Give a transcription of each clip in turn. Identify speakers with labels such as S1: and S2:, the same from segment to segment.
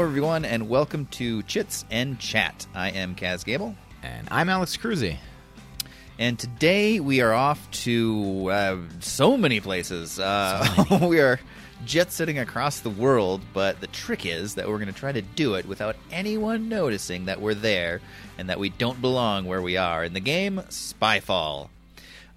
S1: Hello, everyone, and welcome to Chits and Chat. I am Kaz Gable.
S2: And I'm Alex Cruzy.
S1: And today we are off to uh, so many places. Uh, we are jet setting across the world, but the trick is that we're going to try to do it without anyone noticing that we're there and that we don't belong where we are in the game Spyfall.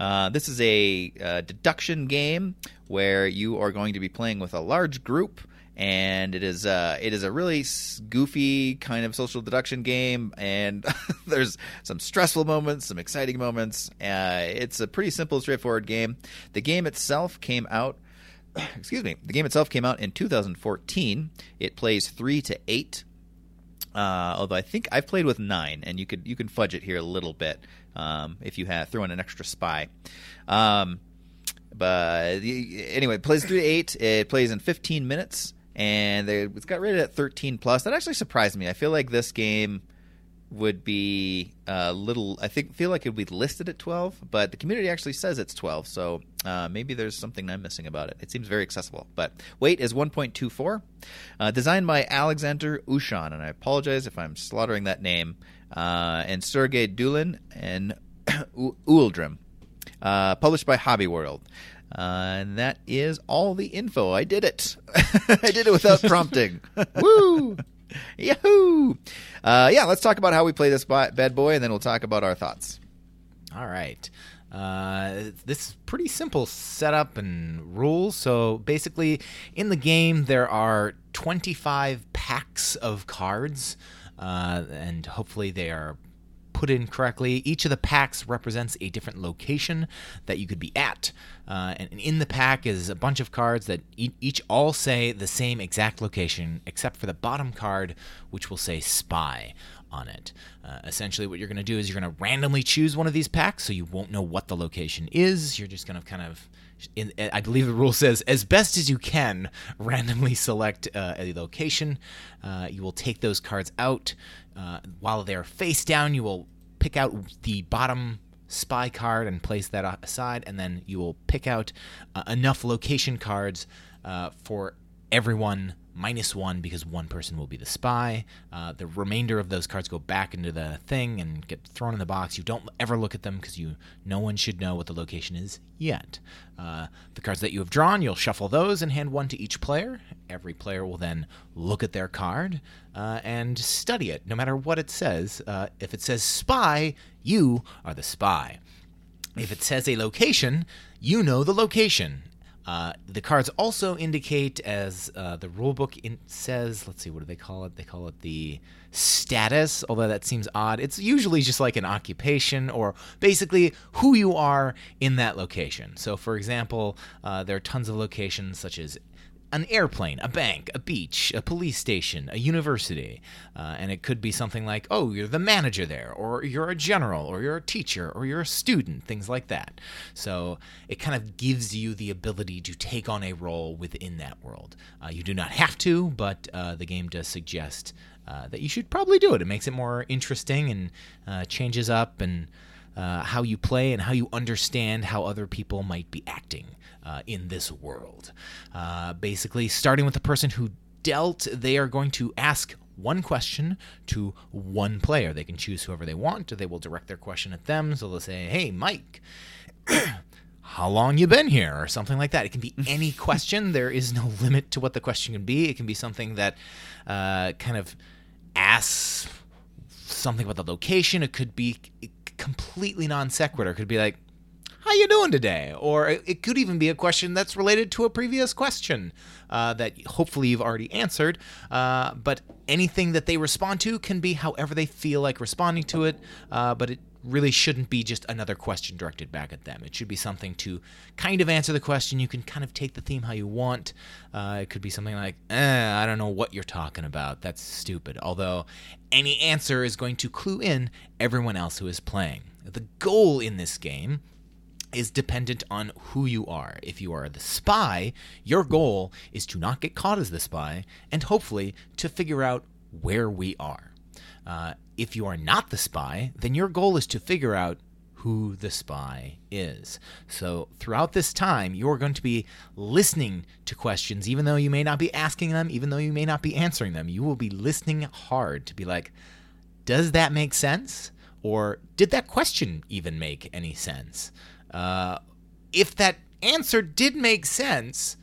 S1: Uh, this is a uh, deduction game where you are going to be playing with a large group and it is uh, it is a really goofy kind of social deduction game, and there's some stressful moments, some exciting moments. Uh, it's a pretty simple, straightforward game. The game itself came out. Excuse me. The game itself came out in 2014. It plays three to eight. Uh, although I think I've played with nine, and you could you can fudge it here a little bit um, if you have throw in an extra spy. Um, but anyway, it plays three to eight. It plays in 15 minutes and they, it's got rated at 13 plus. That actually surprised me. I feel like this game would be a little. I think feel like it would be listed at 12, but the community actually says it's 12. So uh, maybe there's something I'm missing about it. It seems very accessible. But weight is 1.24. Uh, designed by Alexander Ushan, and I apologize if I'm slaughtering that name. Uh, and Sergey Dulin and Uildrim. Uh, published by Hobby World. Uh, and that is all the info. I did it. I did it without prompting. Woo! Yahoo! Uh, yeah, let's talk about how we play this bad boy, and then we'll talk about our thoughts.
S2: All right. Uh, this is pretty simple setup and rules. So basically, in the game, there are 25 packs of cards, uh, and hopefully they are put in correctly. Each of the packs represents a different location that you could be at. Uh, and in the pack is a bunch of cards that each all say the same exact location, except for the bottom card, which will say spy on it. Uh, essentially, what you're going to do is you're going to randomly choose one of these packs, so you won't know what the location is. You're just going to kind of in, I believe the rule says, as best as you can, randomly select uh, a location. Uh, you will take those cards out. Uh, while they're face down, you will pick out the bottom spy card and place that aside, and then you will pick out uh, enough location cards uh, for everyone minus one because one person will be the spy. Uh, the remainder of those cards go back into the thing and get thrown in the box. You don't ever look at them because you no one should know what the location is yet. Uh, the cards that you have drawn, you'll shuffle those and hand one to each player. Every player will then look at their card uh, and study it, no matter what it says. Uh, if it says spy, you are the spy. If it says a location, you know the location uh, the cards also indicate, as uh, the rulebook in- says, let's see, what do they call it? They call it the status, although that seems odd. It's usually just like an occupation or basically who you are in that location. So, for example, uh, there are tons of locations such as an airplane, a bank, a beach, a police station, a university. Uh, and it could be something like, oh, you're the manager there, or you're a general, or you're a teacher, or you're a student, things like that. So it kind of gives you the ability to take on a role within that world. Uh, you do not have to, but uh, the game does suggest uh, that you should probably do it. It makes it more interesting and uh, changes up and uh, how you play and how you understand how other people might be acting uh, in this world. Uh, basically, starting with the person who dealt, they are going to ask one question to one player. They can choose whoever they want, or they will direct their question at them. So they'll say, "Hey, Mike." how long you been here or something like that it can be any question there is no limit to what the question can be it can be something that uh, kind of asks something about the location it could be completely non sequitur it could be like how you doing today? Or it could even be a question that's related to a previous question uh, that hopefully you've already answered. Uh, but anything that they respond to can be however they feel like responding to it. Uh, but it really shouldn't be just another question directed back at them. It should be something to kind of answer the question. You can kind of take the theme how you want. Uh, it could be something like, eh, I don't know what you're talking about. That's stupid. Although any answer is going to clue in everyone else who is playing. The goal in this game is dependent on who you are. If you are the spy, your goal is to not get caught as the spy and hopefully to figure out where we are. Uh, if you are not the spy, then your goal is to figure out who the spy is. So, throughout this time, you're going to be listening to questions, even though you may not be asking them, even though you may not be answering them. You will be listening hard to be like, does that make sense? Or did that question even make any sense? Uh, if that answer did make sense,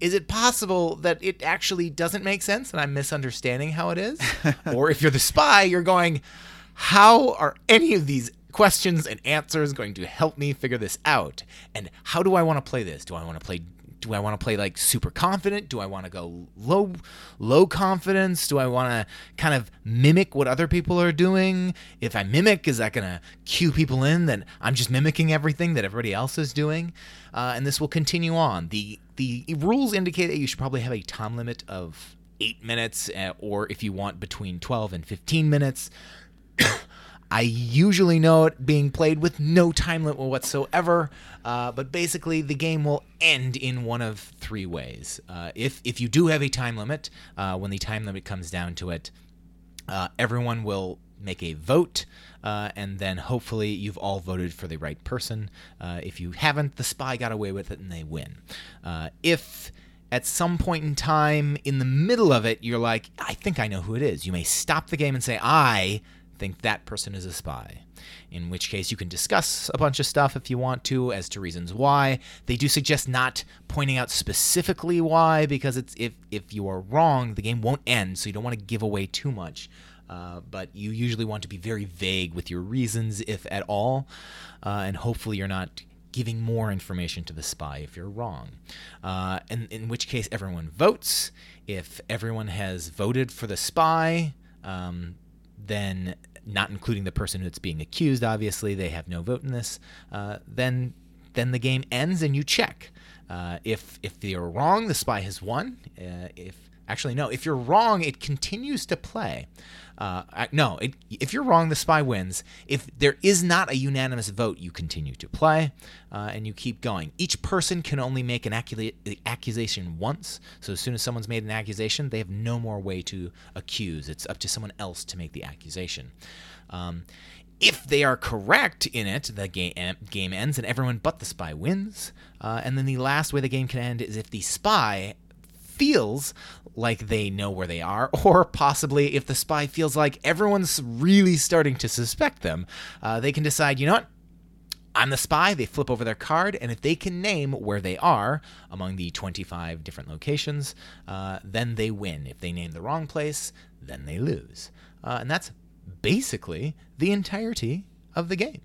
S2: is it possible that it actually doesn't make sense and I'm misunderstanding how it is? or if you're the spy, you're going, how are any of these questions and answers going to help me figure this out? And how do I want to play this? Do I want to play do I want to play like super confident? Do I want to go low low confidence? Do I want to kind of mimic what other people are doing? If I mimic, is that going to cue people in that I'm just mimicking everything that everybody else is doing? Uh, and this will continue on. The the rules indicate that you should probably have a time limit of eight minutes, uh, or if you want between 12 and 15 minutes. I usually know it being played with no time limit whatsoever, uh, but basically the game will end in one of three ways. Uh, if if you do have a time limit, uh, when the time limit comes down to it, uh, everyone will make a vote, uh, and then hopefully you've all voted for the right person. Uh, if you haven't, the spy got away with it and they win. if at some point in time in the middle of it, you're like, I think I know who it is. You may stop the game and say, I think that person is a spy. In which case, you can discuss a bunch of stuff if you want to as to reasons why. They do suggest not pointing out specifically why, because it's if if you are wrong, the game won't end. So you don't want to give away too much. Uh, but you usually want to be very vague with your reasons, if at all, uh, and hopefully you're not giving more information to the spy if you're wrong. Uh, and in which case, everyone votes. If everyone has voted for the spy, um, then not including the person that's being accused, obviously they have no vote in this. Uh, then then the game ends and you check. Uh, if if you're wrong, the spy has won. Uh, if actually no, if you're wrong, it continues to play. Uh, no, it, if you're wrong, the spy wins. If there is not a unanimous vote, you continue to play uh, and you keep going. Each person can only make an accusation once. So as soon as someone's made an accusation, they have no more way to accuse. It's up to someone else to make the accusation. Um, if they are correct in it, the game, game ends and everyone but the spy wins. Uh, and then the last way the game can end is if the spy feels like they know where they are, or possibly if the spy feels like everyone's really starting to suspect them, uh, they can decide, you know what? I'm the spy. They flip over their card, and if they can name where they are among the 25 different locations, uh, then they win. If they name the wrong place, then they lose. Uh, and that's basically the entirety of the game.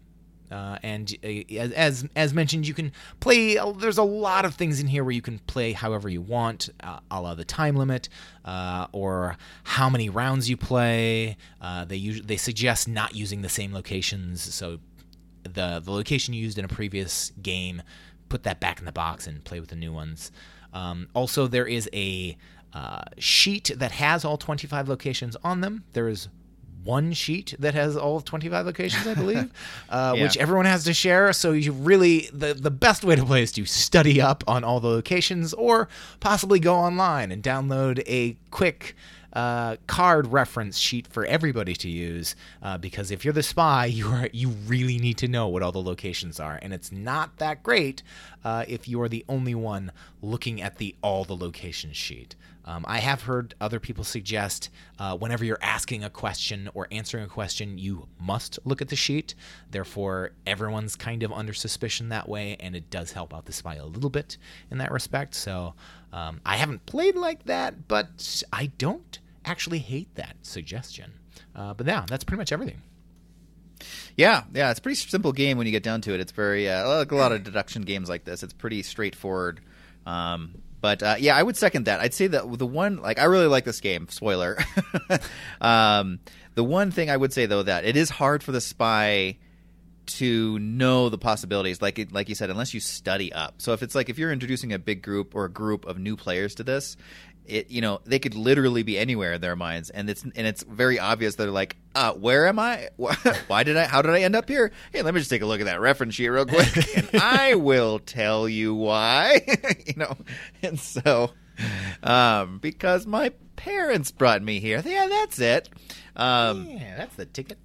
S2: Uh, and uh, as as mentioned, you can play. Uh, there's a lot of things in here where you can play however you want, uh, a la the time limit, uh, or how many rounds you play. Uh, they they suggest not using the same locations, so the the location you used in a previous game, put that back in the box and play with the new ones. Um, also, there is a sheet that has all 25 locations on them. There is one sheet that has all of 25 locations, I believe, uh, yeah. which everyone has to share. So you really the the best way to play is to study up on all the locations, or possibly go online and download a quick. Uh, card reference sheet for everybody to use uh, because if you're the spy, you are you really need to know what all the locations are, and it's not that great uh, if you are the only one looking at the all the locations sheet. Um, I have heard other people suggest uh, whenever you're asking a question or answering a question, you must look at the sheet. Therefore, everyone's kind of under suspicion that way, and it does help out the spy a little bit in that respect. So um, I haven't played like that, but I don't actually hate that suggestion. Uh, but yeah, that's pretty much everything.
S1: Yeah, yeah, it's a pretty simple game when you get down to it. It's very uh, like a lot of deduction games like this. It's pretty straightforward. Um, but uh, yeah, I would second that. I'd say that the one like I really like this game. Spoiler. um, the one thing I would say though that it is hard for the spy to know the possibilities like like you said unless you study up so if it's like if you're introducing a big group or a group of new players to this it you know they could literally be anywhere in their minds. And it's and it's very obvious. They're like uh where am i? Why did i how did i end up here? Hey let me just take a look at that reference sheet real quick. And i will tell you why. You know? And so um because my parents brought me here. Yeah that's it.
S2: Um yeah that's the ticket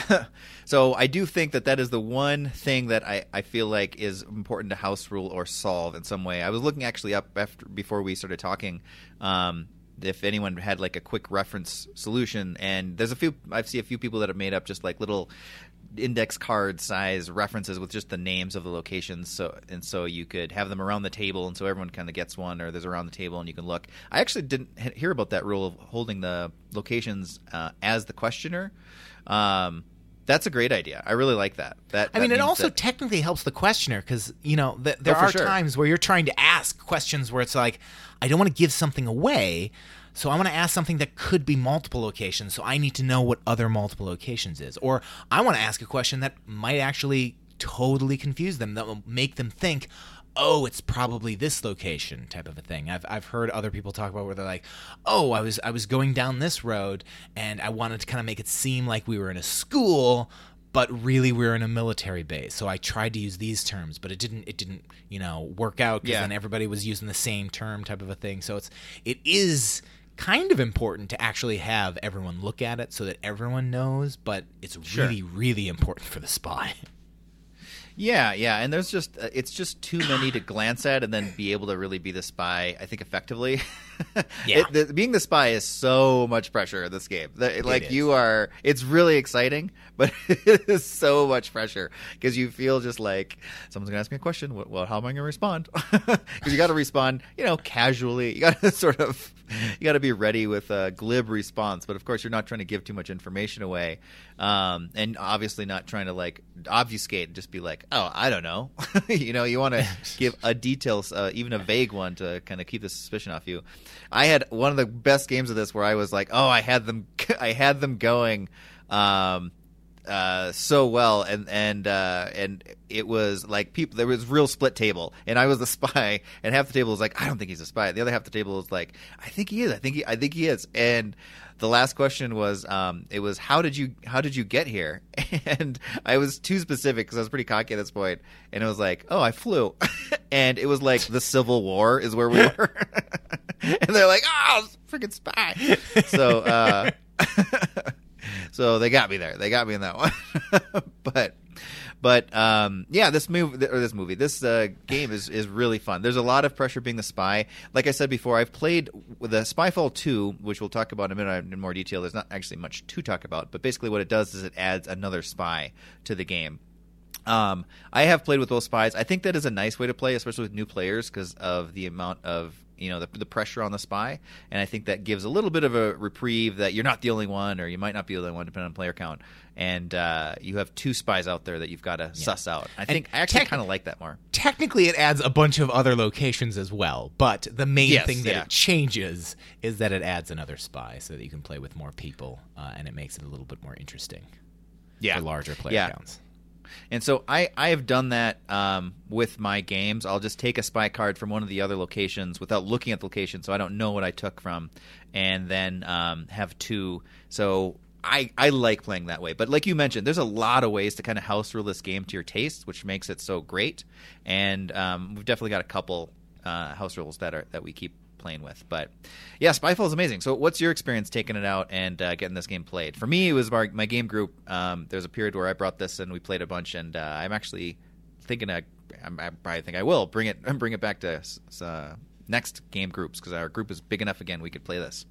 S1: so I do think that that is the one thing that I, I feel like is important to house rule or solve in some way. I was looking actually up after before we started talking. Um, if anyone had like a quick reference solution, and there's a few i see a few people that have made up just like little index card size references with just the names of the locations so and so you could have them around the table and so everyone kind of gets one or there's around the table and you can look i actually didn't hear about that rule of holding the locations uh, as the questioner um, that's a great idea. I really like that. That
S2: I mean,
S1: that
S2: it also
S1: that,
S2: technically helps the questioner because you know th- there
S1: Oh,
S2: are
S1: sure.
S2: times where you're trying to ask questions where it's like, I don't want to give something away, so I want to ask something that could be multiple locations. So I need to know what other multiple locations is, or I want to ask a question that might actually totally confuse them, that will make them think. Oh, it's probably this location type of a thing. I've, I've heard other people talk about where they're like, "Oh, I was I was going down this road and I wanted to kind of make it seem like we were in a school, but really we're in a military base. So I tried to use these terms, but it didn't it didn't, you know, work out because
S1: Yeah.
S2: then everybody was using the same term type of a thing. So it's it is kind of important to actually have everyone look at it so that everyone knows, but it's
S1: Sure.
S2: really really important for the spy.
S1: Yeah, yeah, and there's just uh, it's just too many to glance at and then be able to really be the spy. I think effectively.
S2: Yeah.
S1: It- the, being the spy is so much pressure in this game. The- like you are, it's really exciting, but it is so much pressure because you feel just like someone's gonna ask me a question. Well, how am I gonna respond? Because you got to respond, you know, casually. You got to sort of, you got to be ready with a glib response. But of course, you're not trying to give too much information away, um, and obviously not trying to like obfuscate. and Just be like, oh, I don't know. you know, you want to give a details, uh, even a vague one, to kind of keep the suspicion off you. I had one of the best games of this where I was like, oh, I had them, I had them going. Um, uh, so well, and and uh, and it was like people. There was real split table, and I was the spy, and half the table was like, I don't think he's a spy. The other half the table was like, I think he is. I think he. I think he is. And the last question was, um, it was how did you how did you get here? And I was too specific because I was pretty cocky at this point, and it was like, oh, I flew, and it was like the Civil War is where we were, and they're like, oh, freaking spy. So. uh so they got me there. They got me in that one. but but um, yeah, this movie or this movie, this uh, game is is really fun. There's a lot of pressure being the spy. Like I said before, I've played the Spyfall 2, which we'll talk about in a minute in more detail. There's not actually much to talk about, but basically what it does is it adds another spy to the game. Um, I have played with both spies. I think that is a nice way to play, especially with new players, because of the amount of you know the, the pressure on the spy, and I think that gives a little bit of a reprieve that you're not the only one, or you might not be the only one, depending on player count, and uh, you have two spies out there that you've got to suss out. I think I actually
S2: tech-
S1: kind of like that more.
S2: Technically, it adds a bunch of other locations as well, but the main
S1: Yes,
S2: thing that
S1: yeah.
S2: it changes is that it adds another spy so that you can play with more people, uh, and it makes it a little bit more interesting
S1: Yeah,
S2: for larger player
S1: Yeah.
S2: counts.
S1: And so I, I have done that um, with my games. I'll just take a spy card from one of the other locations without looking at the location, so I don't know what I took from, and then um, have two. So I, I like playing that way. But like you mentioned, there's a lot of ways to kind of house rule this game to your taste, which makes it so great. And um, we've definitely got a couple uh, house rules that are that we keep playing with. But yeah, Spyfall is amazing. So what's your experience taking it out and uh, getting this game played? For me, it was my, my game group. Um, there was a period where I brought this and we played a bunch, and uh, I'm actually thinking I, I probably think I will bring it bring it back to uh, next game groups because our group is big enough again. We could play this.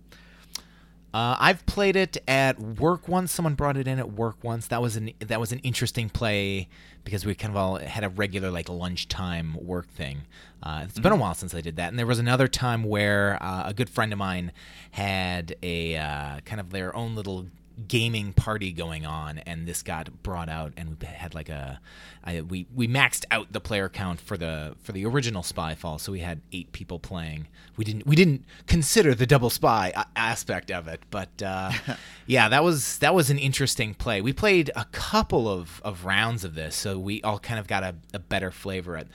S2: Uh, I've played it at work once. Someone brought it in at work once. That was an that was an interesting play because we kind of all had a regular like lunchtime work thing. Uh, it's been a while since I did that. And there was another time where uh, a good friend of mine had a uh, kind of their own little gaming party going on, and this got brought out, and we had like a I, we we maxed out the player count for the for the original Spyfall, so we had eight people playing. We didn't we didn't consider the double spy a- aspect of it, but uh, yeah, that was that was an interesting play. We played a couple of, of rounds of this, so we all kind of got a, a better flavor. At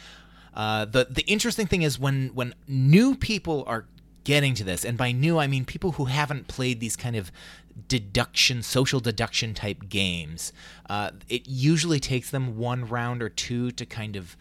S2: uh, the the interesting thing is when when new people are getting to this, and by new I mean people who haven't played these kind of deduction, social deduction type games. Uh, it usually takes them one round or two to kind of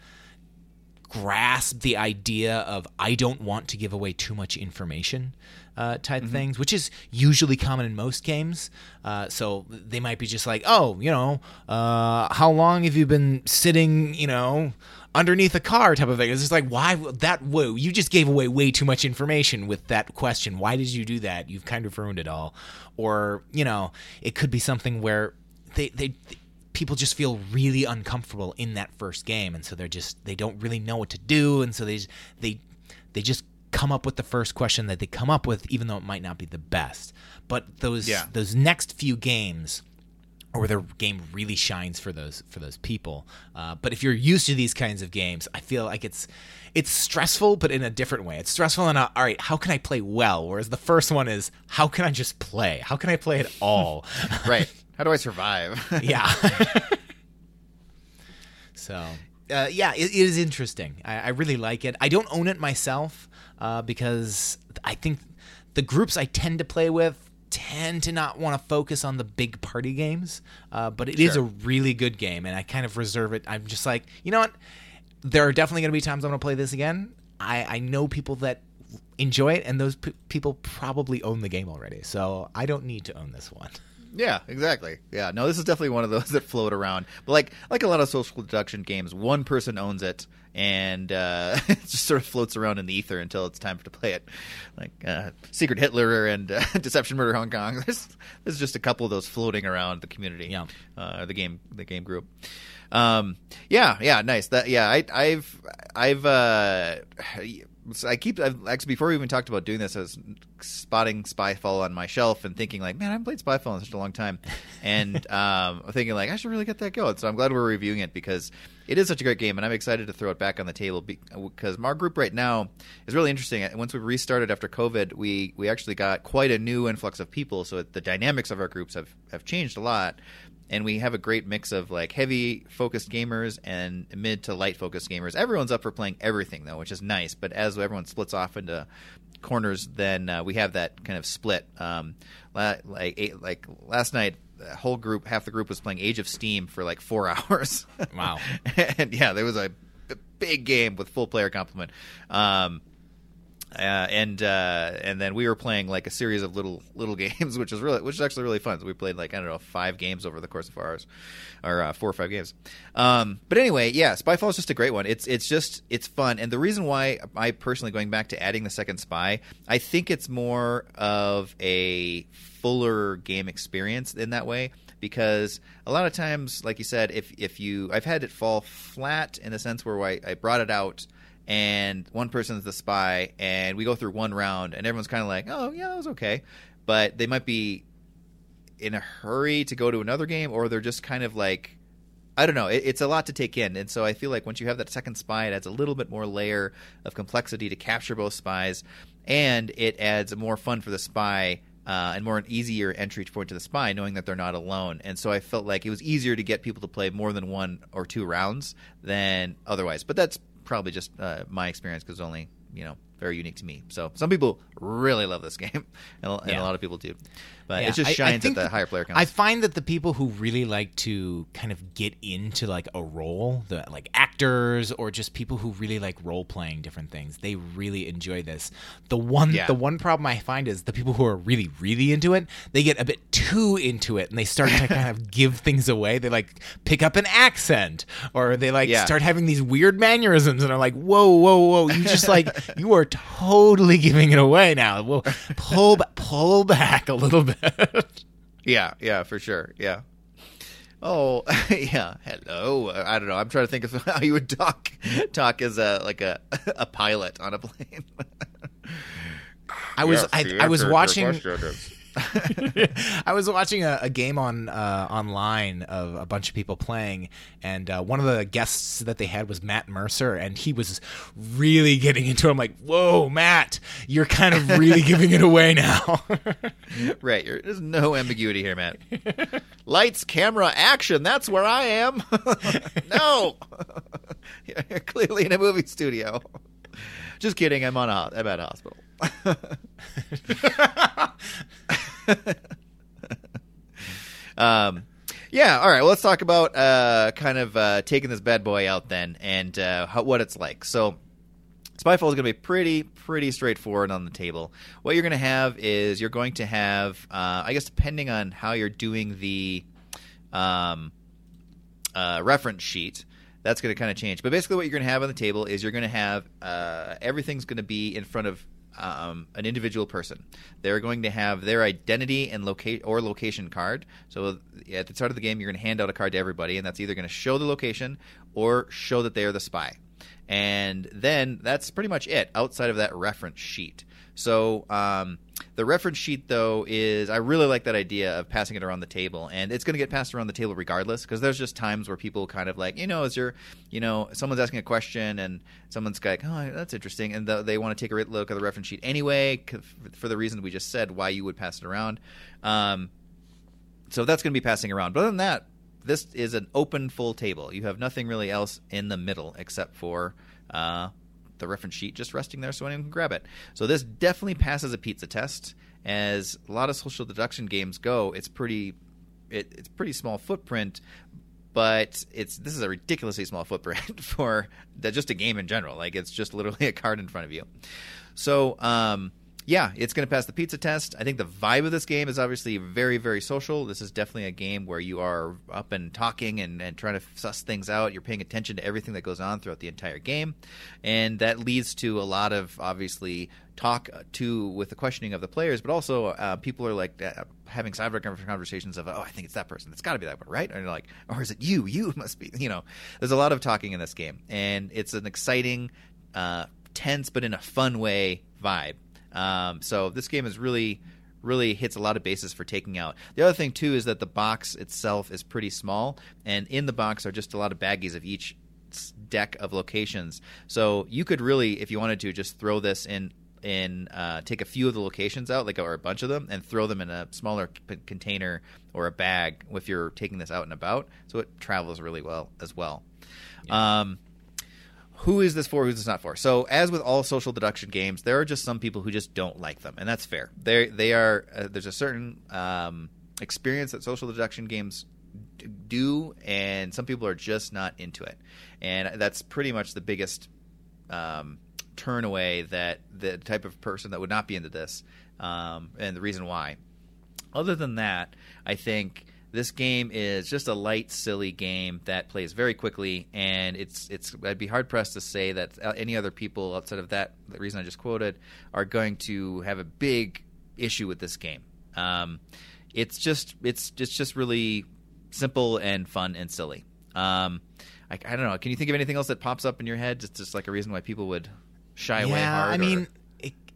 S2: grasp the idea of I don't want to give away too much information uh, type
S1: Mm-hmm.
S2: things, which is usually common in most games. Uh, so they might be just like, oh, you know, uh, how long have you been sitting, you know, underneath a car type of thing. It's just like, why that? Whoa, you just gave away way too much information with that question. Why did you do that? You've kind of ruined it all. Or, you know, it could be something where they, they, people just feel really uncomfortable in that first game and so they're just they don't really know what to do and so they they they just come up with the first question that they come up with even though it might not be the best but those
S1: Yeah.
S2: those next few games or where the game really shines for those for those people uh, but if you're used to these kinds of games i feel like it's it's stressful but in a different way it's stressful in a all right how can i play well whereas the first one is how can i just play how can i play it all
S1: Right. How do I survive?
S2: yeah. so, uh, yeah, it, it is interesting. I, I really like it. I don't own it myself uh, because I think the groups I tend to play with tend to not want to focus on the big party games. Uh, but it is
S1: Sure.
S2: a really good game, and I kind of reserve it. I'm just like, you know what? There are definitely going to be times I'm going to play this again. I, I know people that enjoy it, and those p- people probably own the game already. So I don't need to own this one.
S1: Yeah, exactly. Yeah, no, this is definitely one of those that float around. But like like a lot of social deduction games, one person owns it and uh, it just sort of floats around in the ether until it's time to play it. Like uh, Secret Hitler and uh, Deception Murder Hong Kong. There's there's just a couple of those floating around the community.
S2: Yeah.
S1: uh, the game the game group. Um, yeah, yeah, nice. That yeah, I, I've I've uh, so I keep I've, actually before we even talked about doing this, I was spotting Spyfall on my shelf and thinking like, man, I haven't played Spyfall in such a long time, and um, I'm thinking like I should really get that going. So I'm glad we're reviewing it because it is such a great game, and I'm excited to throw it back on the table because our group right now is really interesting. Once we restarted after COVID, we we actually got quite a new influx of people, so the dynamics of our groups have have changed a lot and we have a great mix of like heavy focused gamers and mid to light focused gamers. Everyone's up for playing everything though, which is nice. But as everyone splits off into corners, then uh, we have that kind of split. Um, la- like eight, like last night, the whole group, half the group was playing Age of Steam for like four hours.
S2: Wow.
S1: and yeah, there was a b- big game with full player complement. Um, uh, and uh, and then we were playing like a series of little little games, which is really which is actually really fun. So we played like I don't know five games over the course of hours, or uh, four or five games. Um, but anyway, yeah, Spyfall is just a great one. It's it's just it's fun, and the reason why I personally going back to adding the second spy, I think it's more of a fuller game experience in that way because a lot of times, like you said, if if you I've had it fall flat in the sense where I, I brought it out and one person's the spy, and we go through one round, and everyone's kind of like, "Oh, yeah, that was okay," but they might be in a hurry to go to another game, or they're just kind of like, I don't know. It, it's a lot to take in, and so I feel like once you have that second spy, it adds a little bit more layer of complexity to capture both spies, and it adds more fun for the spy. Uh, and more an easier entry point to the spy, knowing that they're not alone. And so I felt like it was easier to get people to play more than one or two rounds than otherwise. But that's probably just uh, my experience because it's only you know very unique to me. So some people really love this game, and, and
S2: Yeah.
S1: a lot of people do. But
S2: Yeah,
S1: it just
S2: I- I
S1: shines at the
S2: that-
S1: higher player counts.
S2: I find that the people who really like to kind of get into like a role, the like actors or just people who really like role playing different things, they really enjoy this. The one
S1: Yeah.
S2: the one problem I find is the people who are really really into it, they get a bit too into it and they start to kind of give things away. They like pick up an accent or they like
S1: Yeah.
S2: start having these weird mannerisms and are like, "Whoa, whoa, whoa, you just like you are totally giving it away now." Well, pull pull back a little bit.
S1: Yeah, yeah, for sure. Yeah. Oh, yeah. Hello. I don't know. I'm trying to think of how you would talk talk as a like a a pilot on a plane.
S2: I was I, I was watching I was watching a, a game on uh, online of a bunch of people playing, and uh, one of the guests that they had was Matt Mercer, and he was really getting into. it. I'm like, whoa, Matt, you're kind of really giving it away now.
S1: right. You're, there's no ambiguity here, Matt. Lights, camera, action. That's where I am. no. You're clearly in a movie studio. Just kidding. I'm on a I'm at a hospital. um, Yeah, all right. Well, let's talk about uh, kind of uh, taking this bad boy out then, and uh, how, what it's like. So, Spyfall is going to be pretty, pretty straightforward on the table. What you're going to have is you're going to have, uh, I guess, depending on how you're doing the um, uh, reference sheet, that's going to kind of change. But basically, what you're going to have on the table is you're going to have uh, everything's going to be in front of um, an individual person. They're going to have their identity and locate or location card. So at the start of the game, you're going to hand out a card to everybody, and that's either going to show the location or show that they are the spy. And then that's pretty much it outside of that reference sheet. So um, the reference sheet, though, is I really like that idea of passing it around the table, and it's going to get passed around the table regardless because there's just times where people kind of like, you know, is your, you know, someone's asking a question and someone's like, oh, that's interesting, and the, they want to take a look at the reference sheet anyway for the reason we just said why you would pass it around. Um, so that's going to be passing around. But other than that, this is an open full table. You have nothing really else in the middle except for uh, the reference sheet just resting there so anyone can grab it. So this definitely passes a pizza test. As a lot of social deduction games go, it's pretty it, it's pretty small footprint, but it's this is a ridiculously small footprint for just a game in general. Like it's just literally a card in front of you. So um, yeah, it's going to pass the pizza test. I think the vibe of this game is obviously very, very social. This is definitely a game where you are up and talking and, and trying to suss things out. You're paying attention to everything that goes on throughout the entire game. And that leads to a lot of, obviously, talk to with the questioning of the players, but also uh, people are like uh, having cyber conversations of, oh, I think it's that person. It's got to be that one, right? And like, or is it you? You must be. You know, there's a lot of talking in this game, and it's an exciting, uh, tense, but in a fun way vibe. Um, so this game is really really hits a lot of bases for taking out. The other thing too is that the box itself is pretty small, and in the box are just a lot of baggies of each deck of locations. So you could really, if you wanted to, just throw this in in uh, take a few of the locations out, like or a bunch of them, and throw them in a smaller c- container or a bag if you're taking this out and about. So it travels really well as well. Yeah. Um, who is this for? Who's this not for? So, as with all social deduction games, there are just some people who just don't like them, and that's fair. They they are uh, there's a certain um, experience that social deduction games do, and some people are just not into it, and that's pretty much the biggest um, turn away that the type of person that would not be into this, um, and the reason why. Other than that, I think this game is just a light, silly game that plays very quickly, and it's it's. I'd be hard pressed to say that uh, any other people outside of that the reason I just quoted are going to have a big issue with this game. Um, it's just it's it's just really simple and fun and silly. Um, I, I, don't know. Can you think of anything else that pops up in your head? Just just like a reason why people would shy
S2: yeah,
S1: away hard.
S2: I mean,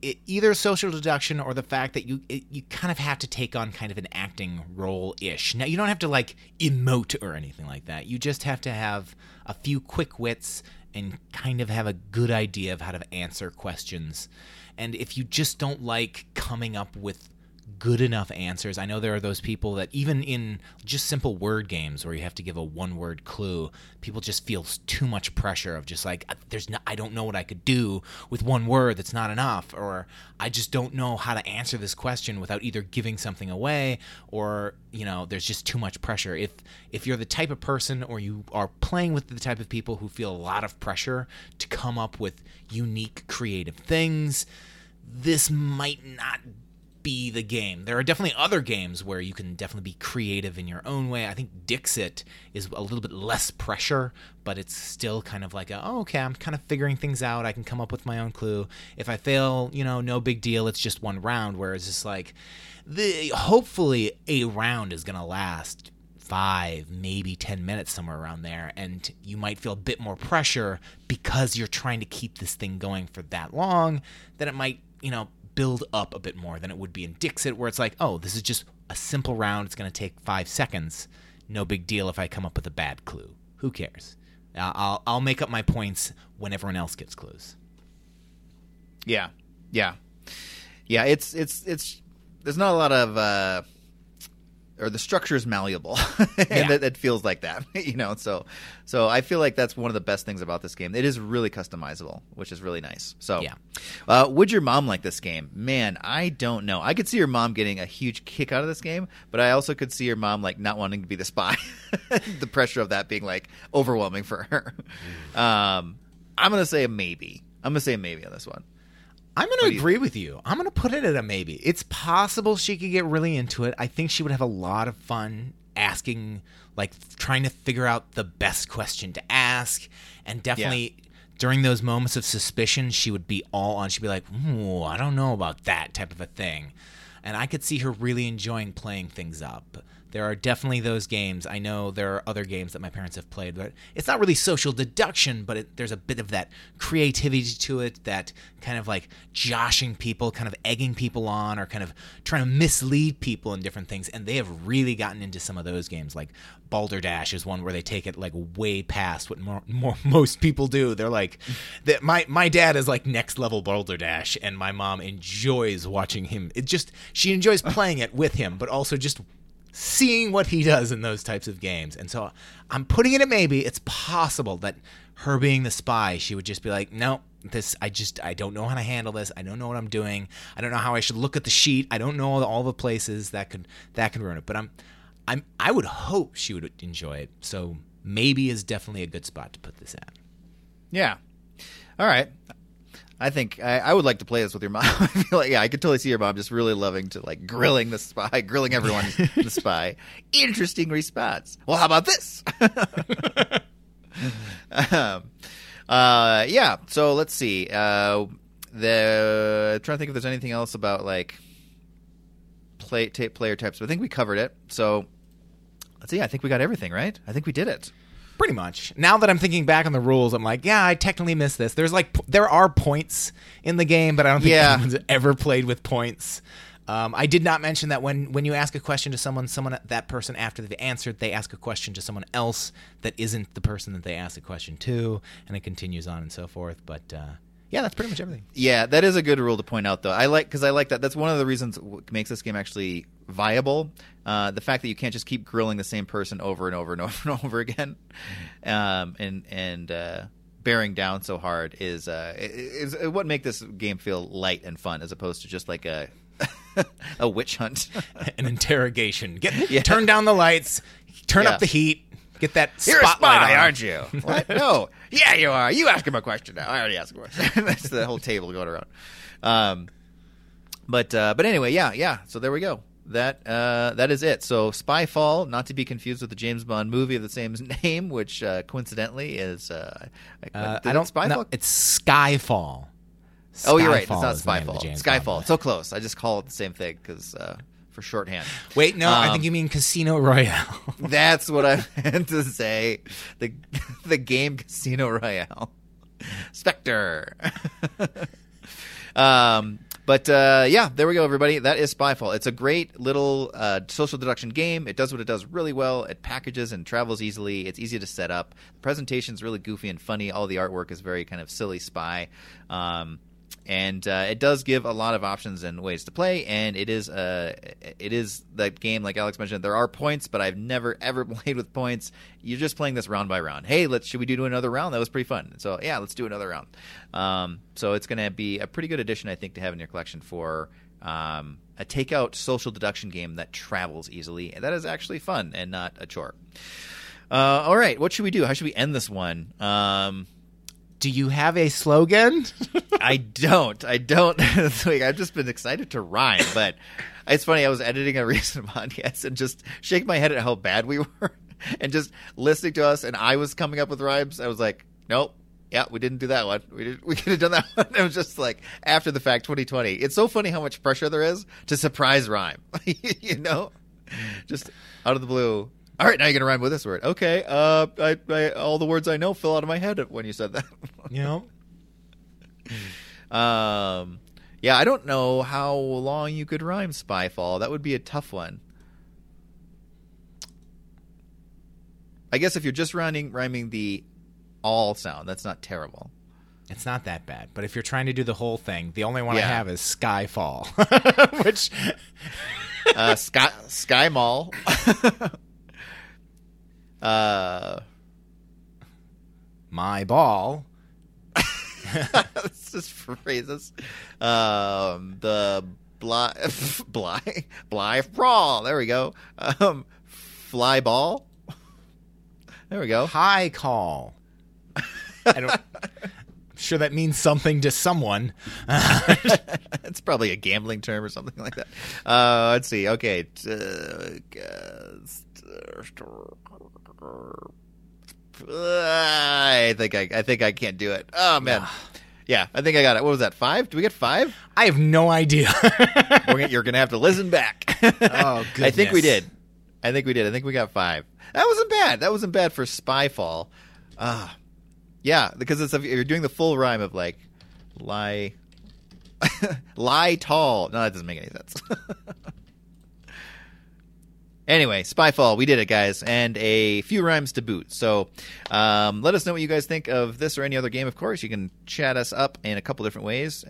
S2: it, either social deduction or the fact that you it, you kind of have to take on kind of an acting role ish. Now you don't have to like emote or anything like that. You just have to have a few quick wits and kind of have a good idea of how to answer questions. And if you just don't like coming up with good enough answers. I know there are those people that even in just simple word games where you have to give a one word clue, people just feel too much pressure of just like uh, there's no I don't know what I could do with one word that's not enough or I just don't know how to answer this question without either giving something away or you know there's just too much pressure. If if you're the type of person or you are playing with the type of people who feel a lot of pressure to come up with unique creative things, this might not be the game. There are definitely other games where you can definitely be creative in your own way. I think Dixit is a little bit less pressure, but it's still kind of like a, oh, okay, I'm kind of figuring things out. I can come up with my own clue. If I fail, you know, no big deal. It's just one round. Whereas it's like, the hopefully a round is gonna last five, maybe 10 minutes, somewhere around there. And you might feel a bit more pressure because you're trying to keep this thing going for that long, that it might, you know, build up a bit more than it would be in Dixit, where it's like, oh, this is just a simple round. It's going to take five seconds. No big deal if I come up with a bad clue. Who cares? I'll I'll make up my points when everyone else gets clues.
S1: Yeah, yeah, yeah. It's it's it's. There's not a lot of. Uh, or the structure is malleable, and
S2: Yeah.
S1: it, it feels like that, you know. So, so I feel like that's one of the best things about this game. It is really customizable, which is really nice. So,
S2: Yeah.
S1: uh, would your mom like this game? Man, I don't know. I could see your mom getting a huge kick out of this game, but I also could see your mom like not wanting to be the spy. the pressure of that being like overwhelming for her. Um, I'm gonna say a maybe. I'm gonna say a maybe on this one.
S2: I'm going to agree with you. I'm going to put it at a maybe. It's possible she could get really into it. I think she would have a lot of fun asking, like, trying to figure out the best question to ask. And definitely during those moments of suspicion, she would be all on. She'd be like, Ooh, I don't know about that type of a thing. And I could see her really enjoying playing things up. There are definitely those games. I know there are other games that my parents have played, but it's not really social deduction, but it, there's a bit of that creativity to it, that kind of like joshing people, kind of egging people on, or kind of trying to mislead people in different things. And they have really gotten into some of those games. Like Balderdash is one where they take it like way past what more, more, most people do. They're like, my my dad is like next level Balderdash, and my mom enjoys watching him. It just she enjoys playing it with him, but also just seeing what he does in those types of games. And so I'm putting it at maybe. It's possible that her being the spy, she would just be like, no, this, I just, I don't know how to handle this. I don't know what I'm doing. I don't know how I should look at the sheet. I don't know all the, places that could, that can ruin it. But I'm, I'm, I would hope she would enjoy it. So maybe is definitely a good spot to put this at.
S1: Yeah. All right. I think I, I would like to play this with your mom. I feel like yeah, I could totally see your mom just really loving to like grilling the spy, grilling everyone the spy. Interesting response. Well, how about this? um, uh, yeah. So let's see. Uh, the I'm trying to think if there's anything else about like play ta player types. But I think we covered it. So let's see. I think we got everything right. I think we did it.
S2: Pretty much. Now that I'm thinking back on the rules, I'm like, yeah, I technically missed this. There's like, p- there are points in the game, but I don't think
S1: Yeah.
S2: anyone's ever played with points. Um, I did not mention that when when you ask a question to someone, someone that person after they've answered, they ask a question to someone else that isn't the person that they asked a question to, and it continues on and so forth. But uh, yeah, that's pretty much everything.
S1: Yeah, that is a good rule to point out, though. I like because I like that. That's one of the reasons what makes this game actually viable. Uh, the fact that you can't just keep grilling the same person over and over and over and over again, um, and and uh, bearing down so hard is uh, is, is what make this game feel light and fun, as opposed to just like a a witch hunt.
S2: An interrogation. Get
S1: Yeah.
S2: turn down the lights, turn
S1: Yeah.
S2: up the heat, get that
S1: You're a
S2: spotlight
S1: spy,
S2: on.
S1: aren't you? What? No. Yeah, you are. You ask him a question now. I already asked him a question. That's the whole table going around. Um, but uh, but anyway, yeah, yeah. So there we go. That uh, that is it. So Spyfall, not to be confused with the James Bond movie of the same name, which uh, coincidentally is uh,
S2: Uh, I don't.
S1: Spyfall.
S2: No, it's Skyfall.
S1: oh, you're right. It's not
S2: is the name of the
S1: Spyfall.
S2: James Bond
S1: Skyfall.
S2: movie.
S1: So close. I just call it the same thing because uh, for shorthand.
S2: Wait, no, I
S1: Um,
S2: think you mean Casino Royale.
S1: That's what I meant to say. The the game Casino Royale. Spectre. um but uh, yeah, there we go, everybody. That is Spyfall. It's a great little uh, social deduction game. It does what it does really well. It packages and travels easily. It's easy to set up. The presentation's really goofy and funny. All the artwork is very kind of silly spy. Um, and uh, it does give a lot of options and ways to play. And it is uh, it is that game like Alex mentioned. There are points, but I've never ever played with points. You're just playing this round by round. Hey, let's should we do another round? That was pretty fun. So yeah, let's do another round. Um, so it's going to be a pretty good addition, I think, to have in your collection for. Um, a takeout social deduction game that travels easily and that is actually fun and not a chore. Uh, all right, what should we do? How should we end this one? Um,
S2: Do you have a slogan?
S1: I don't. I don't. Week. I've just been excited to rhyme, but it's funny. I was editing a recent podcast and just shaking my head at how bad we were, and just listening to us. And I was coming up with rhymes. I was like, nope. Yeah, we didn't do that one. We did, we could have done that one. It was just like after the fact, 2020. It's so funny how much pressure there is to surprise rhyme. you know, just out of the blue. All right, now you're gonna rhyme with this word. Okay. Uh, I, I all the words I know fell out of my head when you said that.
S2: you know,
S1: Um, yeah, I don't know how long you could rhyme Spyfall. That would be a tough one. I guess if you're just rhyming rhyming the all sound, that's not terrible.
S2: it's not that bad. But if you're trying to do the whole thing, the only one I have is Skyfall, which
S1: uh, Sky Sky Mall. uh,
S2: My ball.
S1: this is phrases. Um, the Bly Bly Bly Brawl. There we go. Um, fly ball. There we go.
S2: High call. I don't. I'm sure that means something to someone.
S1: it's probably a gambling term or something like that. Uh, let's see. Okay. I think I, I think I can't do it. Oh man. Yeah, I think I got it. What was that? Five? Do we get five?
S2: I have no idea.
S1: We're gonna, you're gonna have to listen back.
S2: Oh, goodness.
S1: I think we did. I think we did. I think we got five. That wasn't bad. That wasn't bad for Spyfall. Ah, yeah, because it's a, you're doing the full rhyme of like lie, lie tall. No, that doesn't make any sense. Anyway, Spyfall, we did it, guys, and a few rhymes to boot. So um, let us know what you guys think of this or any other game, of course. You can chat us up in a couple different ways.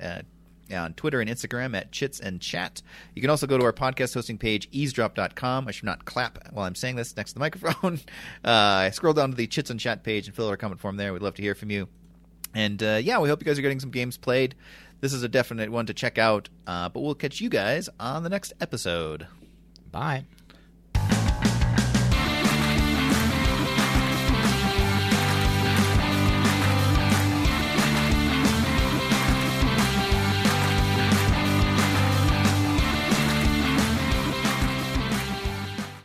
S1: On Twitter and Instagram at Chits and Chat. You can also go to our podcast hosting page, eavesdrop.com. I should not clap while I'm saying this next to the microphone. Uh, scroll down to the Chits and Chat page and fill out our comment form there. We'd love to hear from you. And uh, yeah, we hope you guys are getting some games played. This is a definite one to check out, uh, but we'll catch you guys on the next episode.
S2: Bye.